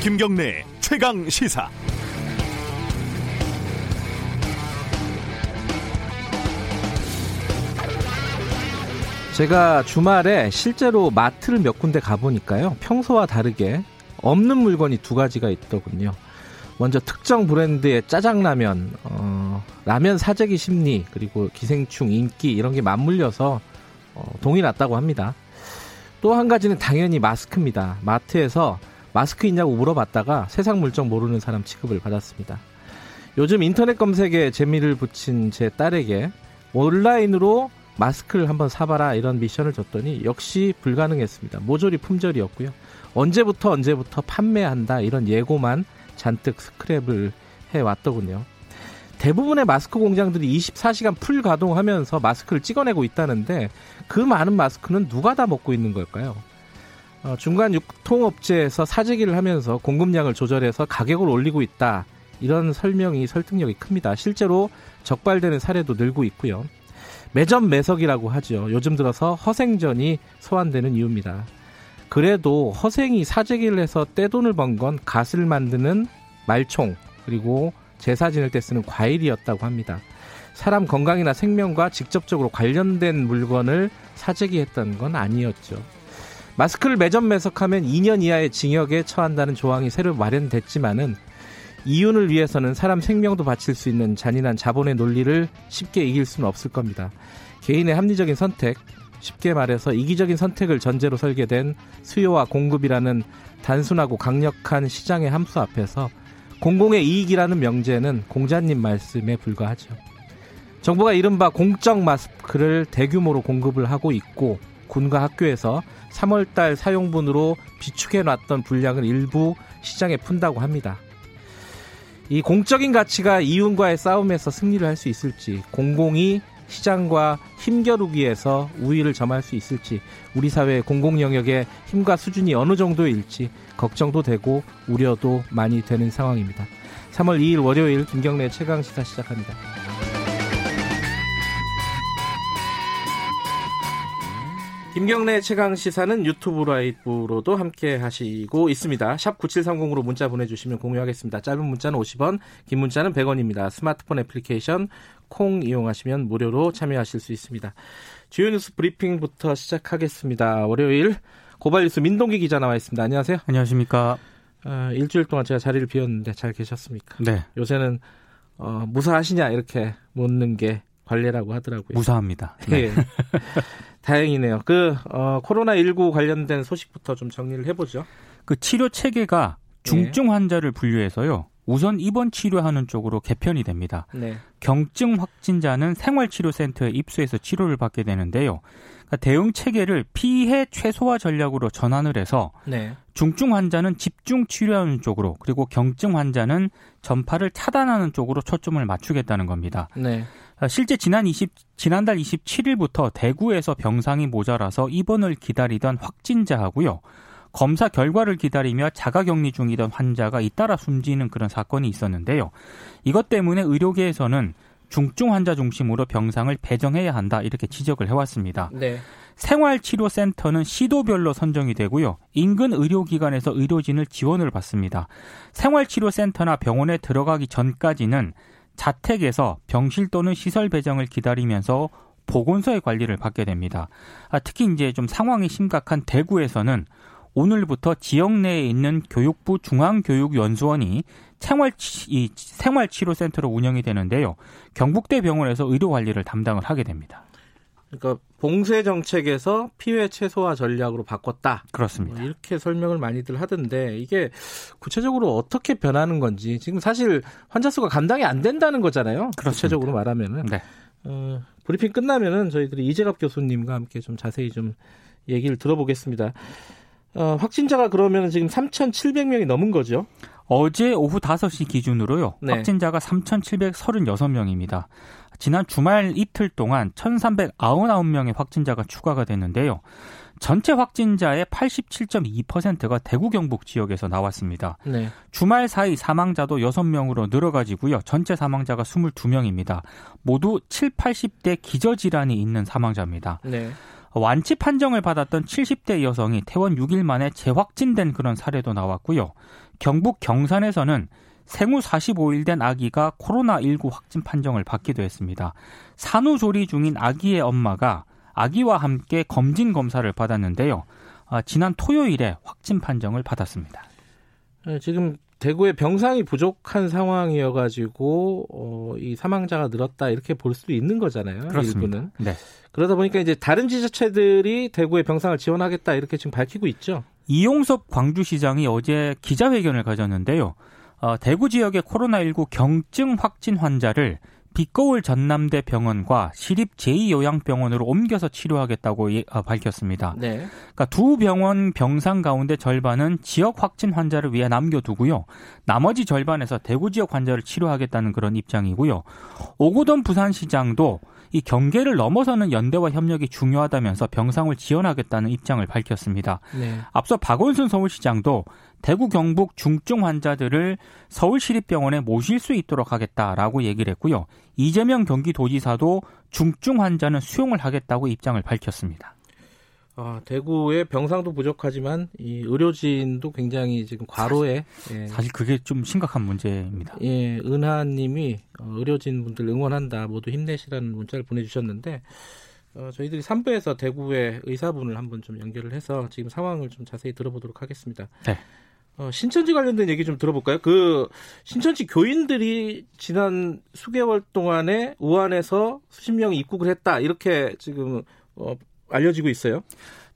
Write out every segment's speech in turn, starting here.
김경래 최강 시사. 제가 주말에 실제로 마트를 몇 군데 가보니까요. 평소와 다르게 없는 물건이 두 가지가 있더군요. 먼저 특정 브랜드의 짜장라면, 어, 라면 사재기 심리, 그리고 기생충 인기 이런 게 맞물려서 어, 동이 났다고 합니다. 또 한 가지는 당연히 마스크입니다. 마트에서 마스크 있냐고 물어봤다가 세상 물정 모르는 사람 취급을 받았습니다. 요즘 인터넷 검색에 재미를 붙인 제 딸에게 온라인으로 마스크를 한번 사봐라 이런 미션을 줬더니 역시 불가능했습니다. 모조리 품절이었고요. 언제부터 언제부터 판매한다 이런 예고만 잔뜩 스크랩을 해왔더군요. 대부분의 마스크 공장들이 24시간 풀 가동하면서 마스크를 찍어내고 있다는데 그 많은 마스크는 누가 다 먹고 있는 걸까요? 어, 중간 유통업체에서 사재기를 하면서 공급량을 조절해서 가격을 올리고 있다. 이런 설명이 설득력이 큽니다. 실제로 적발되는 사례도 늘고 있고요. 매점 매석이라고 하죠. 요즘 들어서 허생전이 소환되는 이유입니다. 그래도 허생이 사재기를 해서 떼돈을 번 건 갓을 만드는 말총 그리고 제사 지낼 때 쓰는 과일이었다고 합니다. 사람 건강이나 생명과 직접적으로 관련된 물건을 사재기했던 건 아니었죠. 마스크를 매점 매석하면 2년 이하의 징역에 처한다는 조항이 새로 마련됐지만은 이윤을 위해서는 사람 생명도 바칠 수 있는 잔인한 자본의 논리를 쉽게 이길 수는 없을 겁니다. 개인의 합리적인 선택, 쉽게 말해서 이기적인 선택을 전제로 설계된 수요와 공급이라는 단순하고 강력한 시장의 함수 앞에서 공공의 이익이라는 명제는 공자님 말씀에 불과하죠. 정부가 이른바 공적 마스크를 대규모로 공급을 하고 있고 군과 학교에서 3월달 사용분으로 비축해 놨던 분량을 일부 시장에 푼다고 합니다. 이 공적인 가치가 이윤과의 싸움에서 승리를 할 수 있을지, 공공이 시장과 힘겨루기에서 우위를 점할 수 있을지, 우리 사회의 공공 영역의 힘과 수준이 어느 정도일지 걱정도 되고 우려도 많이 되는 상황입니다. 3월 2일 월요일 김경래 최강 시사 시작합니다. 김경래 최강 시사는 유튜브 라이브로도 함께 하시고 있습니다. 샵 9730으로 문자 보내주시면 공유하겠습니다. 짧은 문자는 50원, 긴 문자는 100원입니다. 스마트폰 애플리케이션 콩 이용하시면 무료로 참여하실 수 있습니다. 주요 뉴스 브리핑부터 시작하겠습니다. 월요일 고발 뉴스 민동기 기자 나와 있습니다. 안녕하세요. 안녕하십니까. 어, 일주일 동안 제가 자리를 비웠는데 잘 계셨습니까? 네. 요새는 어, 무사하시냐 이렇게 묻는 게 관례라고 하더라고요. 무사합니다. 네. 예. 다행이네요. 그 어, 코로나 19 관련된 소식부터 좀 정리를 해보죠. 그 치료 체계가 중증 환자를 분류해서요. 우선 입원 치료하는 쪽으로 개편이 됩니다. 네. 경증 확진자는 생활치료센터에 입소해서 치료를 받게 되는데요. 그러니까 대응 체계를 피해 최소화 전략으로 전환을 해서 네. 중증 환자는 집중 치료하는 쪽으로 그리고 경증 환자는 전파를 차단하는 쪽으로 초점을 맞추겠다는 겁니다. 네. 실제 지난 20 지난달 27일부터 대구에서 병상이 모자라서 입원을 기다리던 확진자하고요. 검사 결과를 기다리며 자가격리 중이던 환자가 잇따라 숨지는 그런 사건이 있었는데요. 이것 때문에 의료계에서는 중증 환자 중심으로 병상을 배정해야 한다 이렇게 지적을 해왔습니다. 네. 생활치료센터는 시도별로 선정이 되고요. 인근 의료기관에서 의료진을 지원을 받습니다. 생활치료센터나 병원에 들어가기 전까지는 자택에서 병실 또는 시설 배정을 기다리면서 보건소의 관리를 받게 됩니다. 아, 특히 이제 좀 상황이 심각한 대구에서는 오늘부터 지역 내에 있는 교육부 중앙교육연수원이 생활 이 생활치료센터로 운영이 되는데요. 경북대 병원에서 의료 관리를 담당을 하게 됩니다. 그러니까 봉쇄 정책에서 피해 최소화 전략으로 바꿨다. 그렇습니다. 뭐 이렇게 설명을 많이들 하던데 이게 구체적으로 어떻게 변하는 건지 지금 사실 환자 수가 감당이 안 된다는 거잖아요. 그렇습니다. 구체적으로 말하면은 네. 어, 브리핑 끝나면은 저희들이 이재갑 교수님과 함께 좀 자세히 좀 얘기를 들어보겠습니다. 어, 확진자가 그러면 지금 3,700명이 넘은 거죠? 어제 오후 5시 기준으로요. 네. 확진자가 3,736명입니다. 지난 주말 이틀 동안 1,399명의 확진자가 추가가 됐는데요. 전체 확진자의 87.2%가 대구 경북 지역에서 나왔습니다. 네. 주말 사이 사망자도 6명으로 늘어가지고요. 전체 사망자가 22명입니다. 모두 7, 80대 기저질환이 있는 사망자입니다. 네. 완치 판정을 받았던 70대 여성이 퇴원 6일 만에 재확진된 그런 사례도 나왔고요. 경북 경산에서는 생후 45일 된 아기가 코로나19 확진 판정을 받기도 했습니다. 산후조리 중인 아기의 엄마가 아기와 함께 검진 검사를 받았는데요. 아, 지난 토요일에 확진 판정을 받았습니다. 네, 지금 대구에 병상이 부족한 상황이어가지고 어, 이 사망자가 늘었다 이렇게 볼 수도 있는 거잖아요. 그렇습니다. 일부는. 네. 그러다 보니까 이제 다른 지자체들이 대구에 병상을 지원하겠다 이렇게 지금 밝히고 있죠. 이용섭 광주시장이 어제 기자회견을 가졌는데요. 어, 대구 지역의 코로나19 경증 확진 환자를 빛거울 전남대 병원과 시립 제2요양병원으로 옮겨서 치료하겠다고 예, 어, 밝혔습니다. 네. 그러니까 두 병원 병상 가운데 절반은 지역 확진 환자를 위해 남겨두고요. 나머지 절반에서 대구 지역 환자를 치료하겠다는 그런 입장이고요. 오고돈 부산시장도 이 경계를 넘어서는 연대와 협력이 중요하다면서 병상을 지원하겠다는 입장을 밝혔습니다. 네. 앞서 박원순 서울시장도 대구 경북 중증 환자들을 서울시립병원에 모실 수 있도록 하겠다라고 얘기를 했고요. 이재명 경기도지사도 중증 환자는 수용을 하겠다고 입장을 밝혔습니다. 아, 대구에 병상도 부족하지만 이 의료진도 굉장히 지금 과로에 예, 사실 그게 좀 심각한 문제입니다. 예, 은하님이 어, 의료진 분들 응원한다 모두 힘내시라는 문자를 보내주셨는데 어, 저희들이 3부에서 대구의 의사분을 한번 좀 연결을 해서 지금 상황을 좀 자세히 들어보도록 하겠습니다. 네. 어, 신천지 관련된 얘기 좀 들어볼까요? 그 신천지 교인들이 지난 수개월 동안에 우한에서 수십 명이 입국을 했다 이렇게 지금 어, 알려지고 있어요.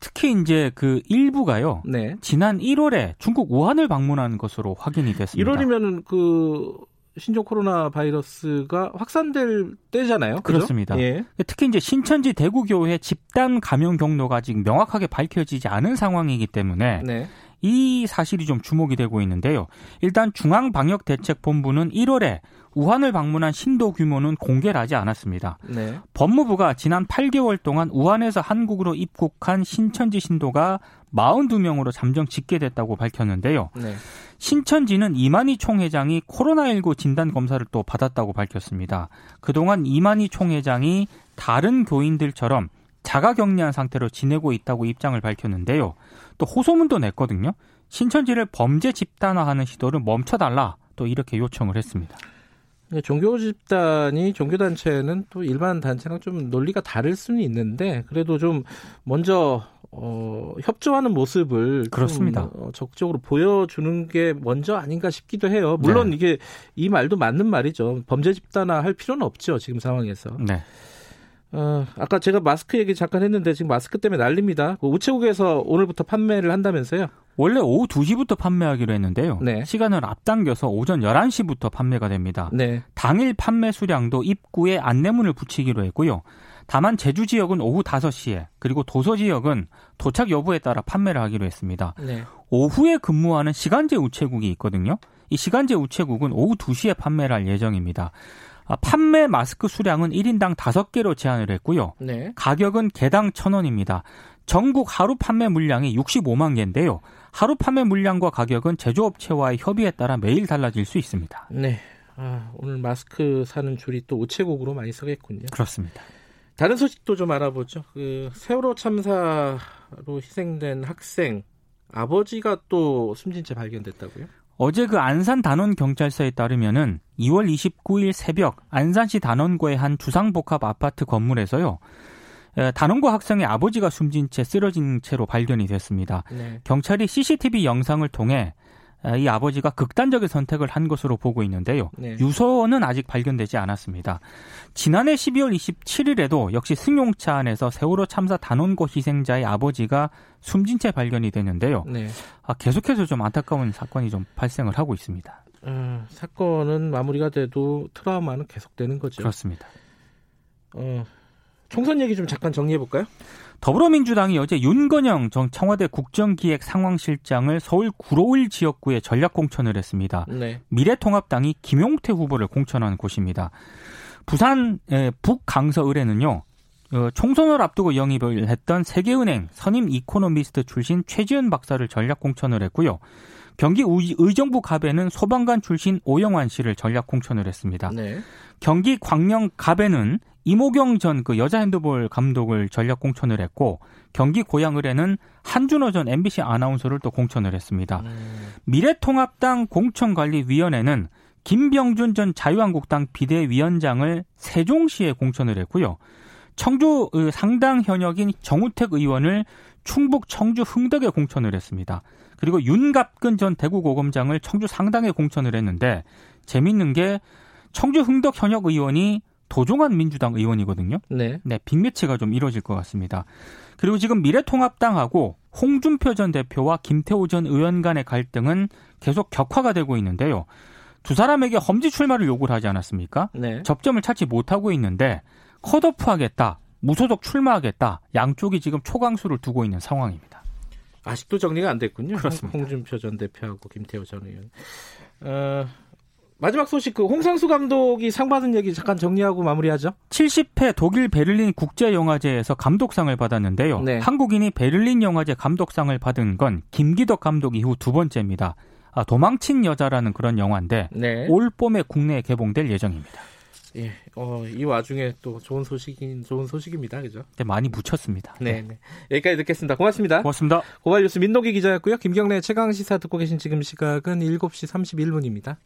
특히 이제 그 일부가요. 네. 지난 1월에 중국 우한을 방문한 것으로 확인이 됐습니다. 1월이면은 그 신종 코로나 바이러스가 확산될 때잖아요. 그죠? 그렇습니다. 예. 특히 이제 신천지 대구교회 집단 감염 경로가 아직 명확하게 밝혀지지 않은 상황이기 때문에 네. 이 사실이 좀 주목이 되고 있는데요. 일단 중앙방역대책본부는 1월에 우한을 방문한 신도 규모는 공개를 하지 않았습니다. 네. 법무부가 지난 8개월 동안 우한에서 한국으로 입국한 신천지 신도가 42명으로 잠정 집계됐다고 밝혔는데요. 네. 신천지는 이만희 총회장이 코로나19 진단 검사를 또 받았다고 밝혔습니다. 그동안 이만희 총회장이 다른 교인들처럼 자가격리한 상태로 지내고 있다고 입장을 밝혔는데요. 또 호소문도 냈거든요. 신천지를 범죄 집단화하는 시도를 멈춰달라 또 이렇게 요청을 했습니다. 종교 집단이 종교 단체는 또 일반 단체랑 좀 논리가 다를 수는 있는데 그래도 좀 먼저 어, 협조하는 모습을 좀, 그렇습니다. 어, 적극적으로 보여주는 게 먼저 아닌가 싶기도 해요. 물론 네. 이게 이 말도 맞는 말이죠. 범죄 집단화 할 필요는 없죠. 지금 상황에서. 네. 어, 아까 제가 마스크 얘기 잠깐 했는데 지금 마스크 때문에 난립니다. 그 우체국에서 오늘부터 판매를 한다면서요? 원래 오후 2시부터 판매하기로 했는데요. 네. 시간을 앞당겨서 오전 11시부터 판매가 됩니다. 네. 당일 판매 수량도 입구에 안내문을 붙이기로 했고요. 다만 제주 지역은 오후 5시에 그리고 도서 지역은 도착 여부에 따라 판매를 하기로 했습니다. 네. 오후에 근무하는 시간제 우체국이 있거든요. 이 시간제 우체국은 오후 2시에 판매를 할 예정입니다. 아, 판매 마스크 수량은 1인당 5개로 제한을 했고요. 네. 가격은 개당 1,000원입니다. 전국 하루 판매 물량이 65만 개인데요. 하루 판매 물량과 가격은 제조업체와의 협의에 따라 매일 달라질 수 있습니다. 네. 아, 오늘 마스크 사는 줄이 또 우체국으로 많이 서겠군요. 그렇습니다. 다른 소식도 좀 알아보죠. 그 세월호 참사로 희생된 학생 아버지가 또 숨진 채 발견됐다고요? 어제 그 안산 단원 경찰서에 따르면은 2월 29일 새벽 안산시 단원구의 한 주상복합 아파트 건물에서요. 에, 단원고 학생의 아버지가 숨진 채 쓰러진 채로 발견이 됐습니다. 네. 경찰이 CCTV 영상을 통해 에, 이 아버지가 극단적인 선택을 한 것으로 보고 있는데요. 네. 유서는 아직 발견되지 않았습니다. 지난해 12월 27일에도 역시 승용차 안에서 세월호 참사 단원고 희생자의 아버지가 숨진 채 발견이 됐는데요. 네. 아, 계속해서 좀 안타까운 사건이 좀 발생을 하고 있습니다. 어, 사건은 마무리가 돼도 트라우마는 계속되는 거죠. 그렇습니다. 어, 총선 얘기 좀 잠깐 정리해 볼까요? 더불어민주당이 어제 윤건영 전 청와대 국정기획 상황실장을 서울 구로일 지역구에 전략 공천을 했습니다. 네. 미래통합당이 김용태 후보를 공천한 곳입니다. 부산 북강서을에는요. 어, 총선을 앞두고 영입을 했던 세계은행 선임 이코노미스트 출신 최지은 박사를 전략 공천을 했고요. 경기 의정부 갑에는 소방관 출신 오영환 씨를 전략 공천을 했습니다. 네. 경기 광명 갑에는 임오경 전 그 여자 핸드볼 감독을 전략 공천을 했고 경기 고양을에는 한준호 전 MBC 아나운서를 또 공천을 했습니다. 음. 미래통합당 공천관리위원회는 김병준 전 자유한국당 비대위원장을 세종시에 공천을 했고요. 청주 상당 현역인 정우택 의원을 충북 청주 흥덕에 공천을 했습니다. 그리고 윤갑근 전 대구고검장을 청주 상당에 공천을 했는데 재밌는 게 청주 흥덕 현역 의원이 도종환 민주당 의원이거든요. 네. 네, 빅매치가 좀 이루어질 것 같습니다. 그리고 지금 미래통합당하고 홍준표 전 대표와 김태호 전 의원 간의 갈등은 계속 격화가 되고 있는데요. 두 사람에게 험지 출마를 요구를 하지 않았습니까? 네. 접점을 찾지 못하고 있는데 컷오프하겠다, 무소속 출마하겠다, 양쪽이 지금 초강수를 두고 있는 상황입니다. 아직도 정리가 안 됐군요. 그렇습니다. 홍준표 전 대표하고 김태호 전 의원. 어, 마지막 소식 그 홍상수 감독이 상 받은 얘기 잠깐 정리하고 마무리하죠. 70회 독일 베를린 국제 영화제에서 감독상을 받았는데요. 네. 한국인이 베를린 영화제 감독상을 받은 건 김기덕 감독 이후 두 번째입니다. 아, 도망친 여자라는 그런 영화인데 네. 올 봄에 국내에 개봉될 예정입니다. 예, 어, 이 와중에 또 좋은 소식인 좋은 소식입니다, 그죠? 네, 많이 묻혔습니다. 네, 네. 여기까지 듣겠습니다. 고맙습니다. 고맙습니다. 고발 뉴스 민동기 기자였고요. 김경래 최강 시사 듣고 계신 지금 시각은 7시 31분입니다.